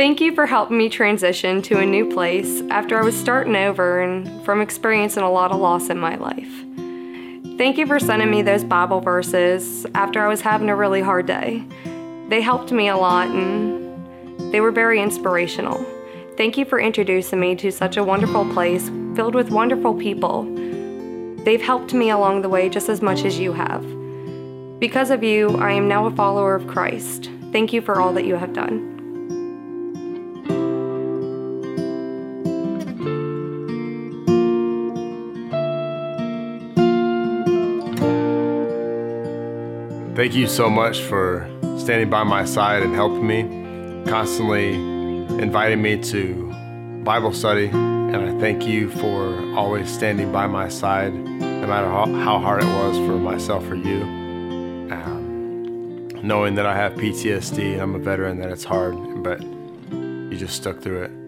Thank you for helping me transition to a new place after I was starting over and from experiencing a lot of loss in my life. Thank you for sending me those Bible verses after I was having a really hard day. They helped me a lot and they were very inspirational. Thank you for introducing me to such a wonderful place filled with wonderful people. They've helped me along the way just as much as you have. Because of you, I am now a follower of Christ. Thank you for all that you have done. Thank you so much for standing by my side and helping me, constantly inviting me to Bible study. And I thank you for always standing by my side, no matter how, hard it was for myself or you. Um, knowing that I have PTSD I'm a veteran, that it's hard, but you just stuck through it.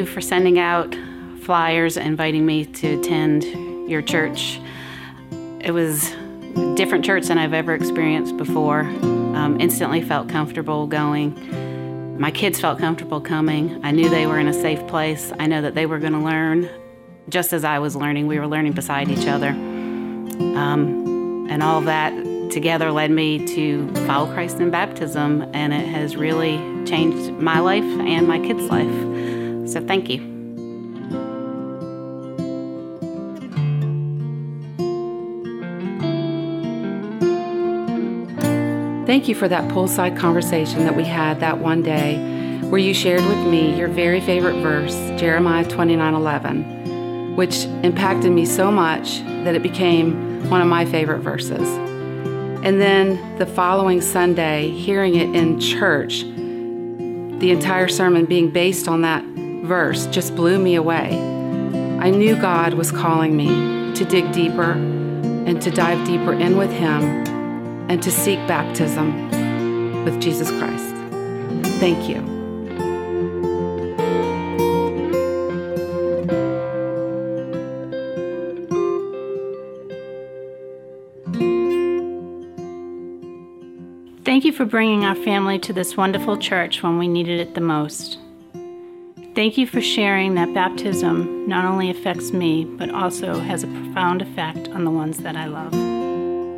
You for sending out flyers, inviting me to attend your church. It was a different church than I've ever experienced before. Um, instantly felt comfortable going. My kids felt comfortable coming. I knew they were in a safe place. I know that they were going to learn just as I was learning. We were learning beside each other. Um, and all that together led me to follow Christ in baptism, and it has really changed my life and my kids' life. So thank you. Thank you for that poolside conversation that we had that one day where you shared with me your very favorite verse, Jeremiah 29:11, which impacted me so much that it became one of my favorite verses. And then the following Sunday, hearing it in church, the entire sermon being based on that verse just blew me away. I knew God was calling me to dig deeper and to dive deeper in with Him and to seek baptism with Jesus Christ. Thank you. Thank you for bringing our family to this wonderful church when we needed it the most. Thank you for sharing that baptism not only affects me, but also has a profound effect on the ones that I love.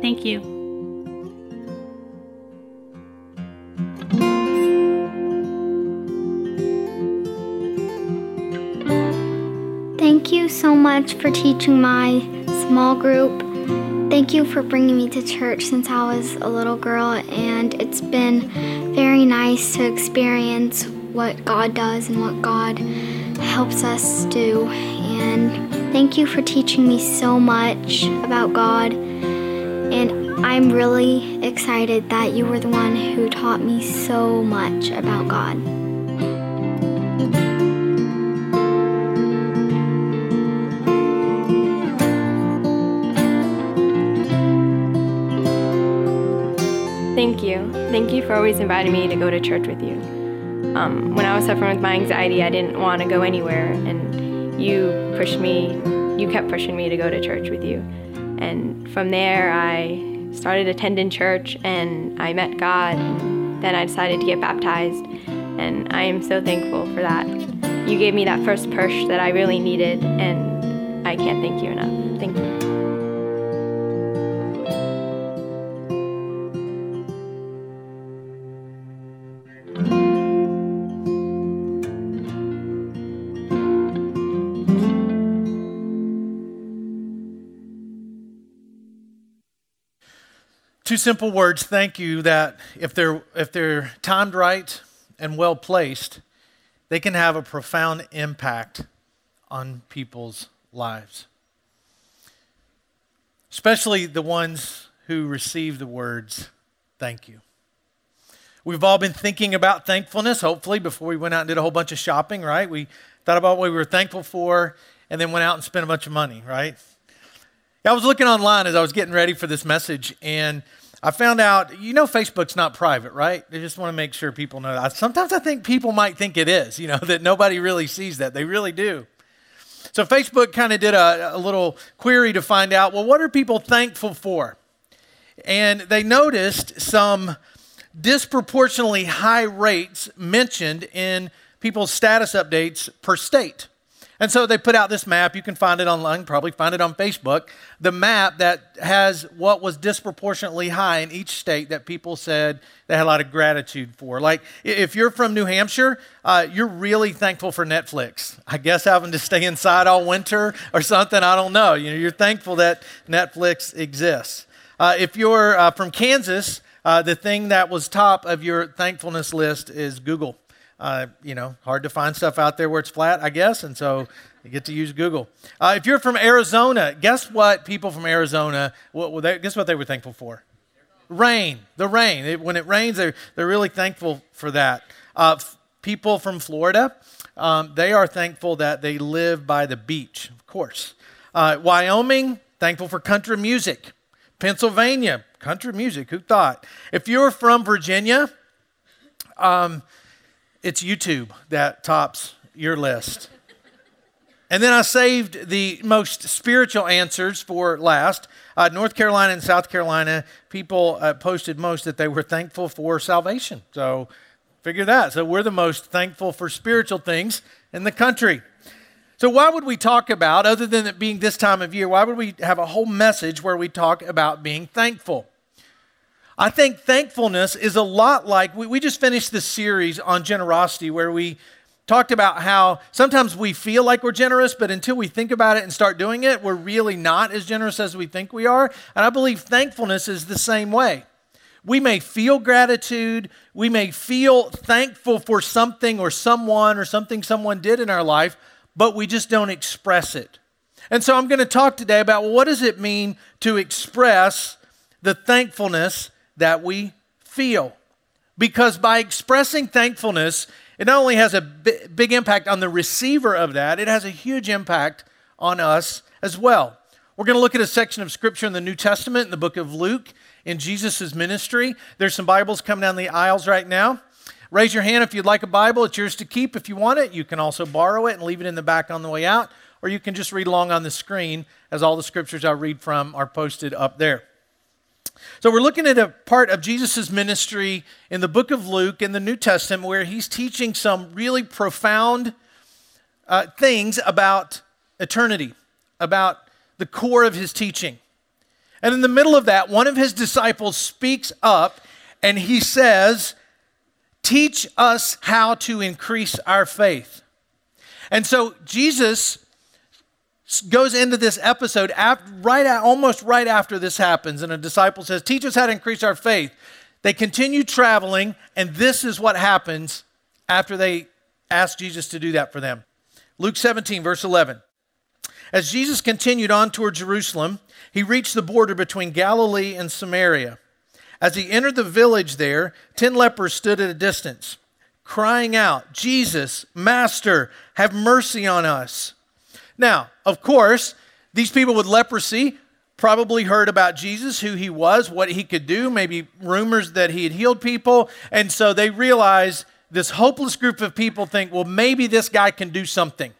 Thank you. Thank you so much for teaching my small group. Thank you for bringing me to church since I was a little girl, and it's been very nice to experience what God does and what God helps us do. And thank you for teaching me so much about God. And I'm really excited that you were the one who taught me so much about God. Thank you. Thank you for always inviting me to go to church with you. Um, when I was suffering with my anxiety, I didn't want to go anywhere, and you pushed me, you kept pushing me to go to church with you. And from there, I started attending church and I met God. And then I decided to get baptized, and I am so thankful for that. You gave me that first push that I really needed, and I can't thank you enough. Thank you. Two simple words, thank you, that if they're, if they're timed right and well placed, they can have a profound impact on people's lives. Especially the ones who receive the words, thank you. We've all been thinking about thankfulness, hopefully, before we went out and did a whole bunch of shopping, right? We thought about what we were thankful for and then went out and spent a bunch of money, right? I was looking online as I was getting ready for this message, and I found out, you know, Facebook's not private, right? They just want to make sure people know that. Sometimes I think people might think it is, you know, that nobody really sees that. They really do. So Facebook kind of did a, a little query to find out well, what are people thankful for? And they noticed some disproportionately high rates mentioned in people's status updates per state. And so they put out this map. You can find it online, probably find it on Facebook. The map that has what was disproportionately high in each state that people said they had a lot of gratitude for. Like if you're from New Hampshire, uh, you're really thankful for Netflix. I guess having to stay inside all winter or something, I don't know. You know, you're thankful that Netflix exists. Uh, if you're uh, from Kansas, uh, the thing that was top of your thankfulness list is Google. Uh, you know, hard to find stuff out there where it's flat, I guess, and so you get to use Google. Uh, if you're from Arizona, guess what? People from Arizona, they, guess what they were thankful for? Rain. The rain. It, when it rains, they're, they're really thankful for that. Uh, f- people from Florida, um, they are thankful that they live by the beach, of course. Uh, Wyoming, thankful for country music. Pennsylvania, country music. Who thought? If you're from Virginia, um, it's YouTube that tops your list. And then I saved the most spiritual answers for last. Uh, North Carolina and South Carolina, people uh, posted most that they were thankful for salvation. So figure that. So we're the most thankful for spiritual things in the country. So, why would we talk about, other than it being this time of year, why would we have a whole message where we talk about being thankful? I think thankfulness is a lot like we, we just finished this series on generosity where we talked about how sometimes we feel like we're generous, but until we think about it and start doing it, we're really not as generous as we think we are. And I believe thankfulness is the same way. We may feel gratitude, we may feel thankful for something or someone or something someone did in our life, but we just don't express it. And so I'm going to talk today about well, what does it mean to express the thankfulness that we feel. Because by expressing thankfulness, it not only has a big impact on the receiver of that, it has a huge impact on us as well. We're going to look at a section of scripture in the New Testament in the book of Luke in Jesus' ministry. There's some Bibles coming down the aisles right now. Raise your hand if you'd like a Bible. It's yours to keep if you want it. You can also borrow it and leave it in the back on the way out, or you can just read along on the screen as all the scriptures I read from are posted up there. So we're looking at a part of Jesus' ministry in the book of Luke in the New Testament where he's teaching some really profound uh, things about eternity, about the core of his teaching. And in the middle of that, one of his disciples speaks up and he says, Teach us how to increase our faith. And so Jesus goes into this episode after, right at, almost right after this happens, and a disciple says, Teach us how to increase our faith. They continue traveling, and this is what happens after they ask Jesus to do that for them. Luke 17, verse 11. As Jesus continued on toward Jerusalem, he reached the border between Galilee and Samaria. As he entered the village there, ten lepers stood at a distance, crying out, Jesus, Master, have mercy on us. Now, of course, these people with leprosy probably heard about Jesus, who he was, what he could do, maybe rumors that he had healed people. And so they realize this hopeless group of people think, well, maybe this guy can do something.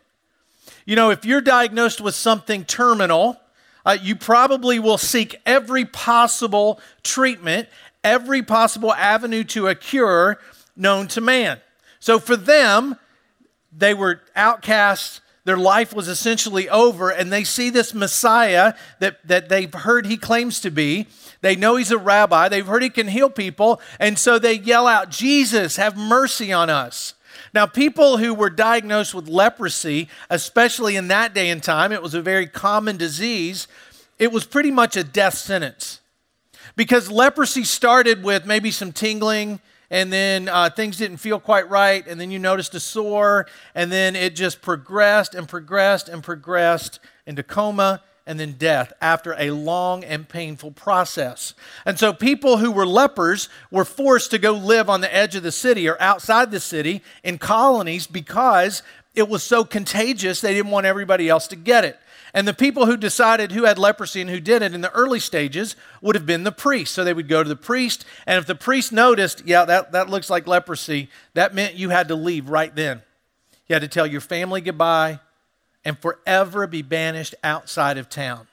You know, if you're diagnosed with something terminal, uh, you probably will seek every possible treatment, every possible avenue to a cure known to man. So for them, they were outcasts their life was essentially over, and they see this Messiah that, that they've heard he claims to be. They know he's a rabbi, they've heard he can heal people, and so they yell out, Jesus, have mercy on us. Now, people who were diagnosed with leprosy, especially in that day and time, it was a very common disease, it was pretty much a death sentence. Because leprosy started with maybe some tingling and then uh, things didn't feel quite right, and then you noticed a sore, and then it just progressed and progressed and progressed into coma and then death after a long and painful process. And so people who were lepers were forced to go live on the edge of the city or outside the city in colonies because it was so contagious they didn't want everybody else to get it. And the people who decided who had leprosy and who didn't in the early stages would have been the priest. So they would go to the priest, and if the priest noticed, yeah, that, that looks like leprosy, that meant you had to leave right then. You had to tell your family goodbye, and forever be banished outside of town.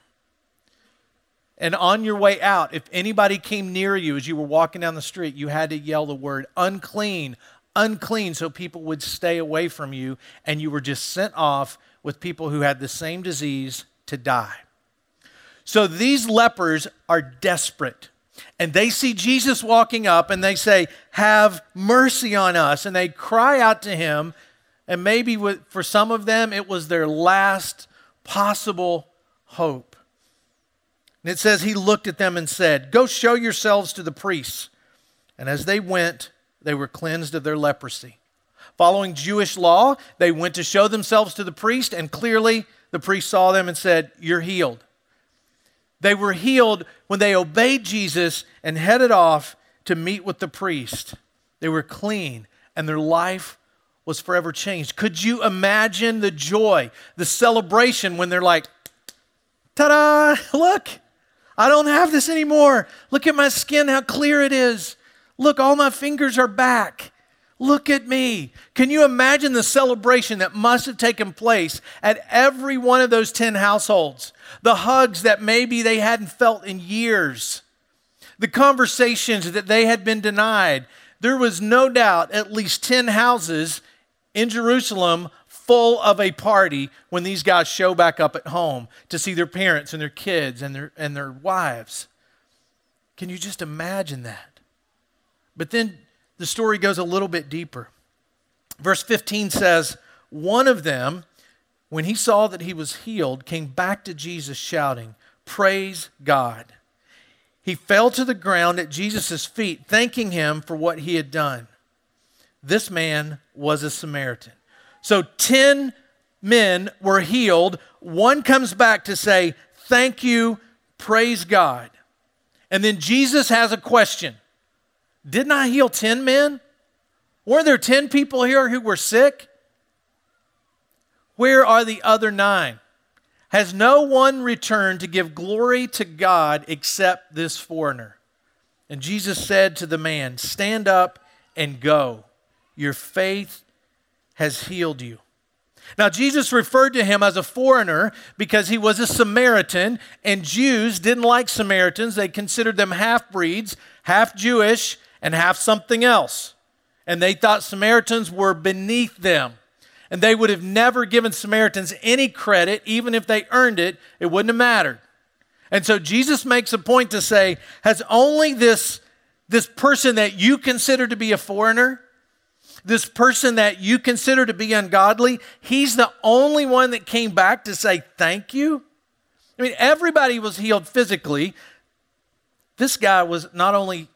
And on your way out, if anybody came near you as you were walking down the street, you had to yell the word unclean, unclean, so people would stay away from you, and you were just sent off with people who had the same disease to die. So these lepers are desperate. And they see Jesus walking up and they say, Have mercy on us. And they cry out to him. And maybe for some of them, it was their last possible hope. And it says, He looked at them and said, Go show yourselves to the priests. And as they went, they were cleansed of their leprosy. Following Jewish law, they went to show themselves to the priest, and clearly the priest saw them and said, You're healed. They were healed when they obeyed Jesus and headed off to meet with the priest. They were clean, and their life was forever changed. Could you imagine the joy, the celebration when they're like, ta da, look, I don't have this anymore. Look at my skin, how clear it is. Look, all my fingers are back. Look at me. Can you imagine the celebration that must have taken place at every one of those 10 households? The hugs that maybe they hadn't felt in years, the conversations that they had been denied. There was no doubt at least 10 houses in Jerusalem full of a party when these guys show back up at home to see their parents and their kids and their, and their wives. Can you just imagine that? But then the story goes a little bit deeper. Verse 15 says, One of them, when he saw that he was healed, came back to Jesus shouting, Praise God. He fell to the ground at Jesus' feet, thanking him for what he had done. This man was a Samaritan. So 10 men were healed. One comes back to say, Thank you, praise God. And then Jesus has a question Didn't I heal 10 men? Weren't there 10 people here who were sick? Where are the other nine? Has no one returned to give glory to God except this foreigner? And Jesus said to the man, Stand up and go. Your faith has healed you. Now, Jesus referred to him as a foreigner because he was a Samaritan, and Jews didn't like Samaritans. They considered them half breeds, half Jewish, and half something else. And they thought Samaritans were beneath them. And they would have never given Samaritans any credit, even if they earned it, it wouldn't have mattered. And so Jesus makes a point to say, Has only this, this person that you consider to be a foreigner, this person that you consider to be ungodly, he's the only one that came back to say thank you. I mean, everybody was healed physically. This guy was not only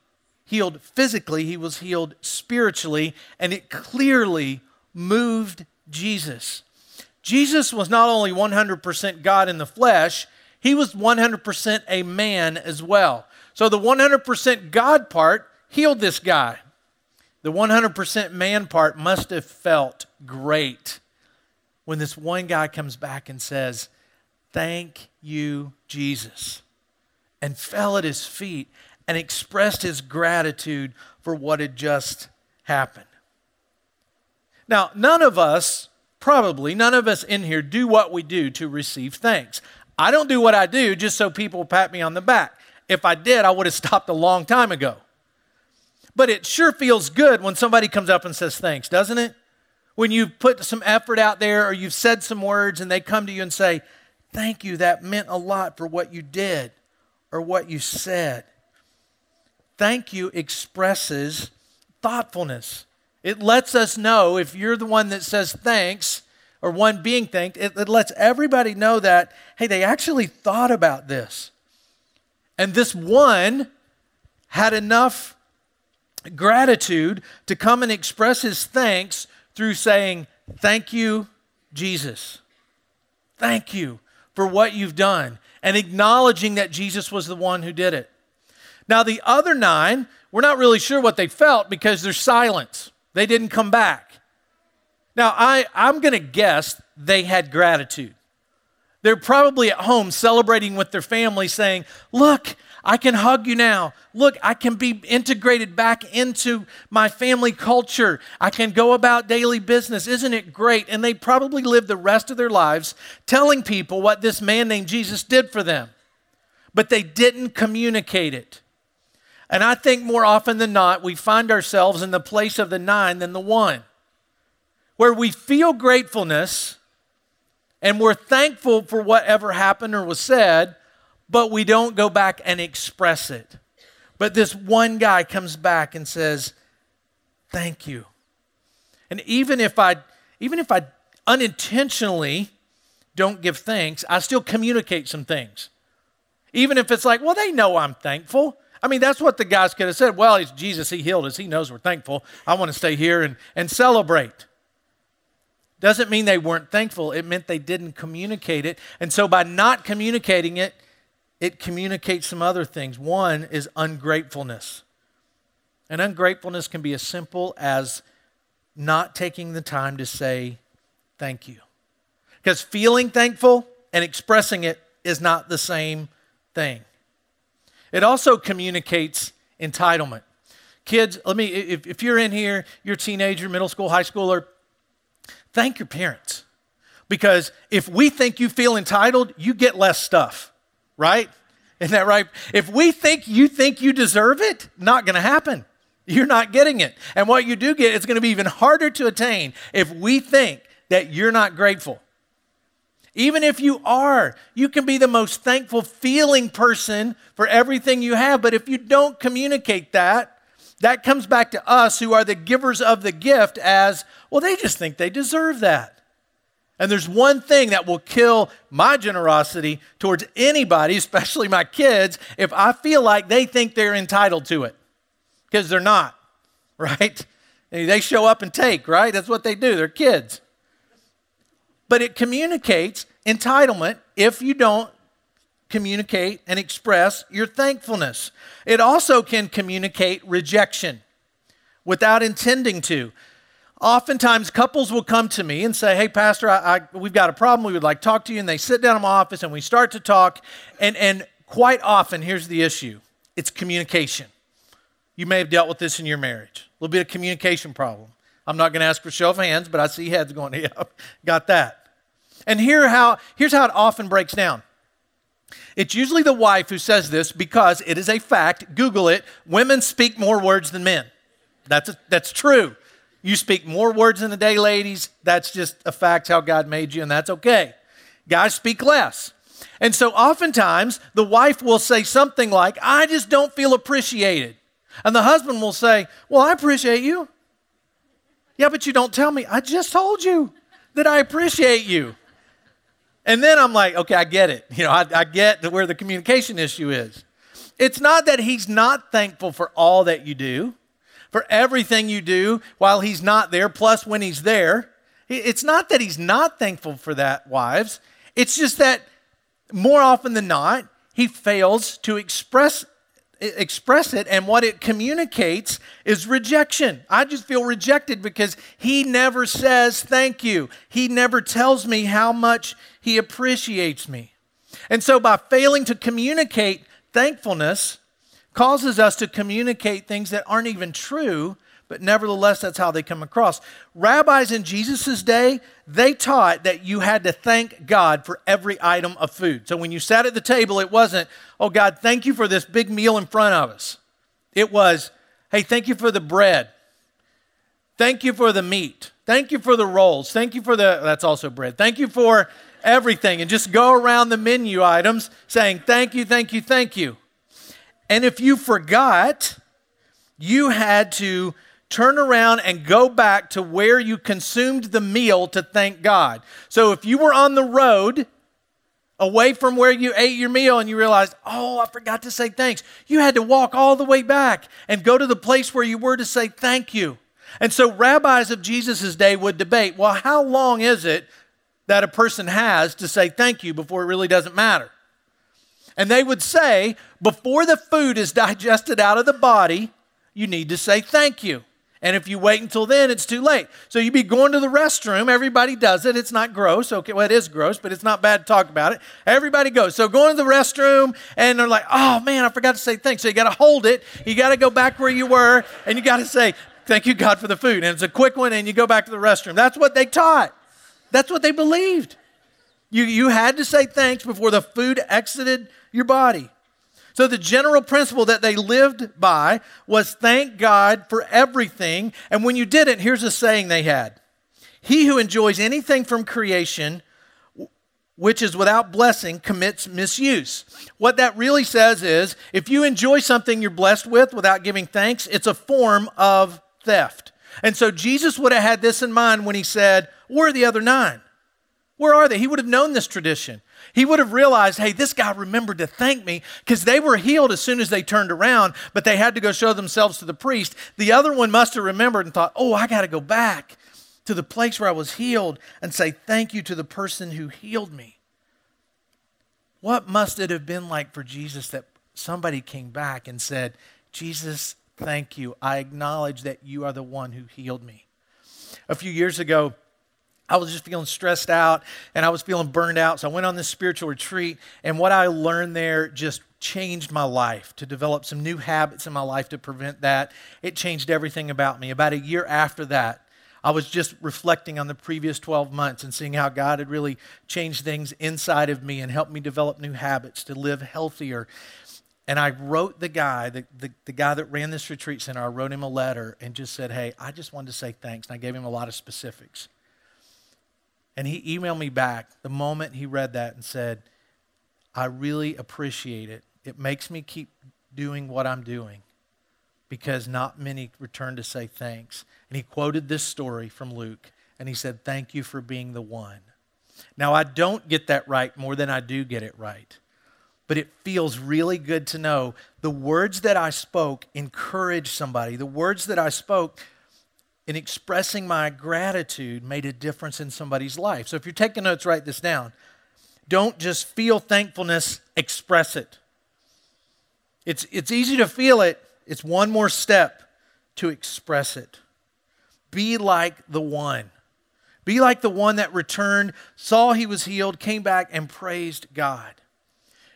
healed physically, he was healed spiritually, and it clearly moved Jesus. Jesus was not only 100% God in the flesh, he was 100% a man as well. So the 100% God part healed this guy. The 100% man part must have felt great when this one guy comes back and says, Thank you, Jesus, and fell at his feet and expressed his gratitude for what had just happened. Now, none of us, probably none of us in here, do what we do to receive thanks. I don't do what I do just so people pat me on the back. If I did, I would have stopped a long time ago. But it sure feels good when somebody comes up and says thanks, doesn't it? When you've put some effort out there or you've said some words and they come to you and say, Thank you, that meant a lot for what you did or what you said. Thank you expresses thoughtfulness. It lets us know if you're the one that says thanks or one being thanked, it, it lets everybody know that, hey, they actually thought about this. And this one had enough gratitude to come and express his thanks through saying, Thank you, Jesus. Thank you for what you've done, and acknowledging that Jesus was the one who did it. Now, the other nine, we're not really sure what they felt because there's silence. They didn't come back. Now, I, I'm going to guess they had gratitude. They're probably at home celebrating with their family, saying, Look, I can hug you now. Look, I can be integrated back into my family culture. I can go about daily business. Isn't it great? And they probably lived the rest of their lives telling people what this man named Jesus did for them, but they didn't communicate it. And I think more often than not, we find ourselves in the place of the nine than the one, where we feel gratefulness and we're thankful for whatever happened or was said, but we don't go back and express it. But this one guy comes back and says, Thank you. And even if I even if I unintentionally don't give thanks, I still communicate some things. Even if it's like, well, they know I'm thankful. I mean, that's what the guys could have said. Well, it's Jesus, he healed us. He knows we're thankful. I want to stay here and, and celebrate. Doesn't mean they weren't thankful. It meant they didn't communicate it. And so by not communicating it, it communicates some other things. One is ungratefulness. And ungratefulness can be as simple as not taking the time to say thank you. Because feeling thankful and expressing it is not the same thing. It also communicates entitlement. Kids, let me, if, if you're in here, you're a teenager, middle school, high schooler, thank your parents. Because if we think you feel entitled, you get less stuff, right? Isn't that right? If we think you think you deserve it, not going to happen. You're not getting it. And what you do get, it's going to be even harder to attain if we think that you're not grateful. Even if you are, you can be the most thankful feeling person for everything you have. But if you don't communicate that, that comes back to us who are the givers of the gift as, well, they just think they deserve that. And there's one thing that will kill my generosity towards anybody, especially my kids, if I feel like they think they're entitled to it. Because they're not, right? They show up and take, right? That's what they do. They're kids but it communicates entitlement if you don't communicate and express your thankfulness. It also can communicate rejection without intending to. Oftentimes, couples will come to me and say, Hey, Pastor, I, I, we've got a problem. We would like to talk to you. And they sit down in my office and we start to talk. And, and quite often, here's the issue it's communication. You may have dealt with this in your marriage, a little bit of communication problem. I'm not going to ask for show of hands, but I see heads going, yeah, got that. And here how, here's how it often breaks down. It's usually the wife who says this because it is a fact. Google it. Women speak more words than men. That's, a, that's true. You speak more words in a day, ladies. That's just a fact how God made you, and that's okay. Guys speak less. And so oftentimes the wife will say something like, I just don't feel appreciated. And the husband will say, Well, I appreciate you. Yeah, but you don't tell me. I just told you that I appreciate you. And then I'm like, okay, I get it. You know, I, I get where the communication issue is. It's not that he's not thankful for all that you do, for everything you do while he's not there, plus when he's there. It's not that he's not thankful for that, wives. It's just that more often than not, he fails to express express it and what it communicates is rejection. I just feel rejected because he never says thank you. He never tells me how much he appreciates me. And so by failing to communicate thankfulness causes us to communicate things that aren't even true but nevertheless, that's how they come across. Rabbis in Jesus' day, they taught that you had to thank God for every item of food. So when you sat at the table, it wasn't, oh God, thank you for this big meal in front of us. It was, hey, thank you for the bread. Thank you for the meat. Thank you for the rolls. Thank you for the, that's also bread. Thank you for everything. And just go around the menu items saying, thank you, thank you, thank you. And if you forgot, you had to turn around and go back to where you consumed the meal to thank God. So if you were on the road, away from where you ate your meal and you realized, oh, I forgot to say thanks. You had to walk all the way back and go to the place where you were to say thank you. And so rabbis of Jesus' day would debate, well, how long is it that a person has to say thank you before it really doesn't matter? And they would say, before the food is digested out of the body, you need to say thank you. And if you wait until then, it's too late. So you'd be going to the restroom. Everybody does it. It's not gross. Okay, well, it is gross, but it's not bad to talk about it. Everybody goes. So going to the restroom, and they're like, oh man, I forgot to say thanks. So you got to hold it. You got to go back where you were, and you got to say, thank you, God, for the food. And it's a quick one, and you go back to the restroom. That's what they taught. That's what they believed. You, you had to say thanks before the food exited your body. So, the general principle that they lived by was thank God for everything. And when you didn't, here's a saying they had He who enjoys anything from creation, which is without blessing, commits misuse. What that really says is if you enjoy something you're blessed with without giving thanks, it's a form of theft. And so, Jesus would have had this in mind when he said, Where are the other nine? Where are they? He would have known this tradition. He would have realized, hey, this guy remembered to thank me because they were healed as soon as they turned around, but they had to go show themselves to the priest. The other one must have remembered and thought, oh, I got to go back to the place where I was healed and say thank you to the person who healed me. What must it have been like for Jesus that somebody came back and said, Jesus, thank you. I acknowledge that you are the one who healed me. A few years ago, I was just feeling stressed out and I was feeling burned out. So I went on this spiritual retreat, and what I learned there just changed my life to develop some new habits in my life to prevent that. It changed everything about me. About a year after that, I was just reflecting on the previous 12 months and seeing how God had really changed things inside of me and helped me develop new habits to live healthier. And I wrote the guy, the, the, the, guy that ran this retreat center, I wrote him a letter and just said, Hey, I just wanted to say thanks. And I gave him a lot of specifics. And he emailed me back the moment he read that and said, I really appreciate it. It makes me keep doing what I'm doing because not many return to say thanks. And he quoted this story from Luke and he said, Thank you for being the one. Now, I don't get that right more than I do get it right, but it feels really good to know the words that I spoke encouraged somebody. The words that I spoke in expressing my gratitude made a difference in somebody's life. So if you're taking notes, write this down. Don't just feel thankfulness, express it. It's, it's easy to feel it, it's one more step to express it. Be like the one. Be like the one that returned, saw he was healed, came back, and praised God.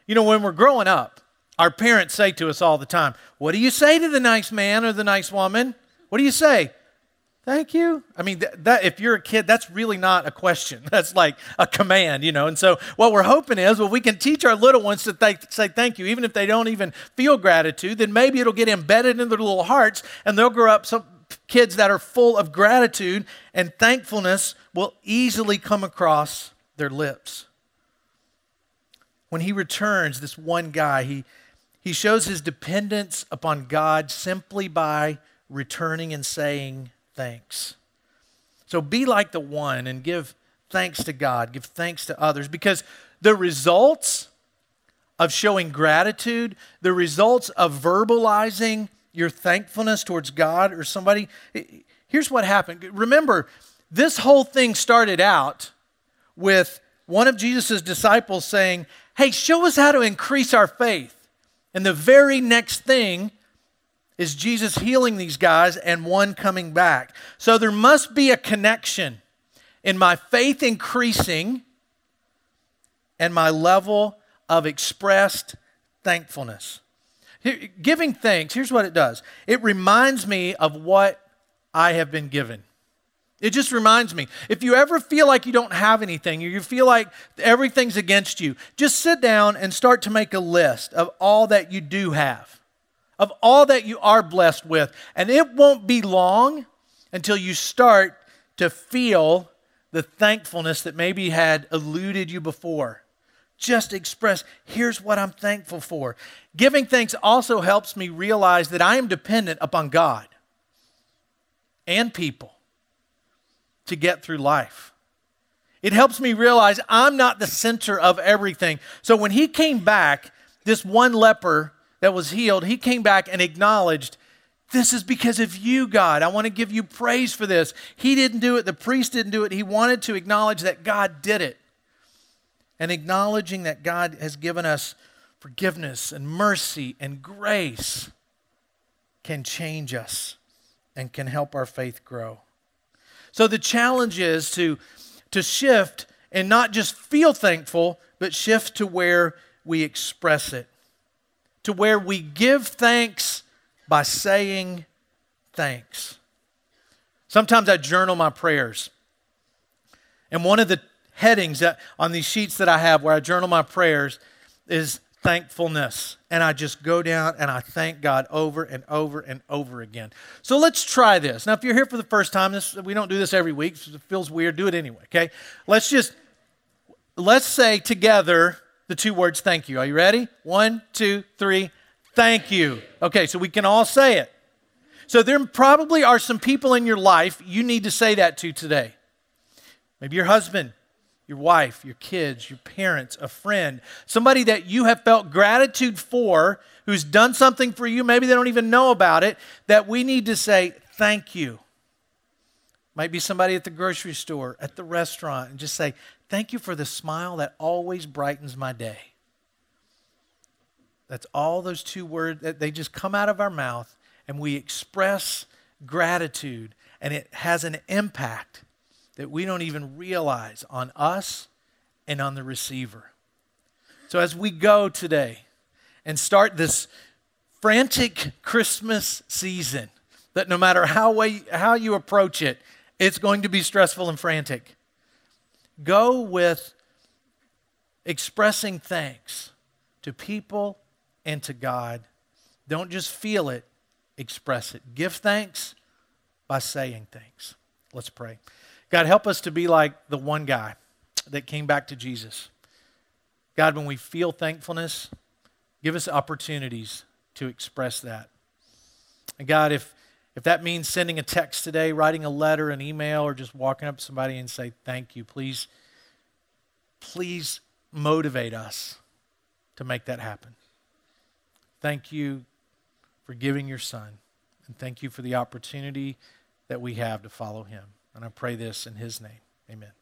You know, when we're growing up, our parents say to us all the time, What do you say to the nice man or the nice woman? What do you say? Thank you. I mean, that, that, if you're a kid, that's really not a question. That's like a command, you know. And so, what we're hoping is, well, we can teach our little ones to th- say thank you, even if they don't even feel gratitude. Then maybe it'll get embedded in their little hearts, and they'll grow up some kids that are full of gratitude, and thankfulness will easily come across their lips. When he returns, this one guy, he he shows his dependence upon God simply by returning and saying thanks. So be like the one and give thanks to God, give thanks to others, because the results of showing gratitude, the results of verbalizing your thankfulness towards God or somebody, here's what happened. Remember, this whole thing started out with one of Jesus' disciples saying, Hey, show us how to increase our faith. And the very next thing is Jesus healing these guys and one coming back. So there must be a connection in my faith increasing and my level of expressed thankfulness. Giving thanks, here's what it does it reminds me of what I have been given. It just reminds me. If you ever feel like you don't have anything, or you feel like everything's against you, just sit down and start to make a list of all that you do have of all that you are blessed with. And it won't be long until you start to feel the thankfulness that maybe had eluded you before. Just express, here's what I'm thankful for. Giving thanks also helps me realize that I am dependent upon God and people to get through life. It helps me realize I'm not the center of everything. So when he came back, this one leper that was healed, he came back and acknowledged, This is because of you, God. I want to give you praise for this. He didn't do it, the priest didn't do it. He wanted to acknowledge that God did it. And acknowledging that God has given us forgiveness and mercy and grace can change us and can help our faith grow. So the challenge is to, to shift and not just feel thankful, but shift to where we express it, to where we give thanks by saying thanks. Sometimes I journal my prayers. And one of the headings that, on these sheets that I have where I journal my prayers is thankfulness. And I just go down and I thank God over and over and over again. So let's try this. Now, if you're here for the first time, this, we don't do this every week. So it feels weird. Do it anyway, okay? Let's just, let's say together the two words thank you. Are you ready? One, two, three. Thank you. Okay, so we can all say it. So there probably are some people in your life you need to say that to today. Maybe your husband, your wife, your kids, your parents, a friend, somebody that you have felt gratitude for, who's done something for you, maybe they don't even know about it, that we need to say thank you. Might be somebody at the grocery store, at the restaurant, and just say, Thank you for the smile that always brightens my day. That's all those two words that they just come out of our mouth and we express gratitude and it has an impact that we don't even realize on us and on the receiver. So, as we go today and start this frantic Christmas season, that no matter how, way, how you approach it, it's going to be stressful and frantic. Go with expressing thanks to people and to God. Don't just feel it, express it. Give thanks by saying thanks. Let's pray. God, help us to be like the one guy that came back to Jesus. God, when we feel thankfulness, give us opportunities to express that. And God, if, if that means sending a text today, writing a letter, an email, or just walking up to somebody and say, thank you, please, please motivate us to make that happen. Thank you for giving your son, and thank you for the opportunity that we have to follow him. And I pray this in his name. Amen.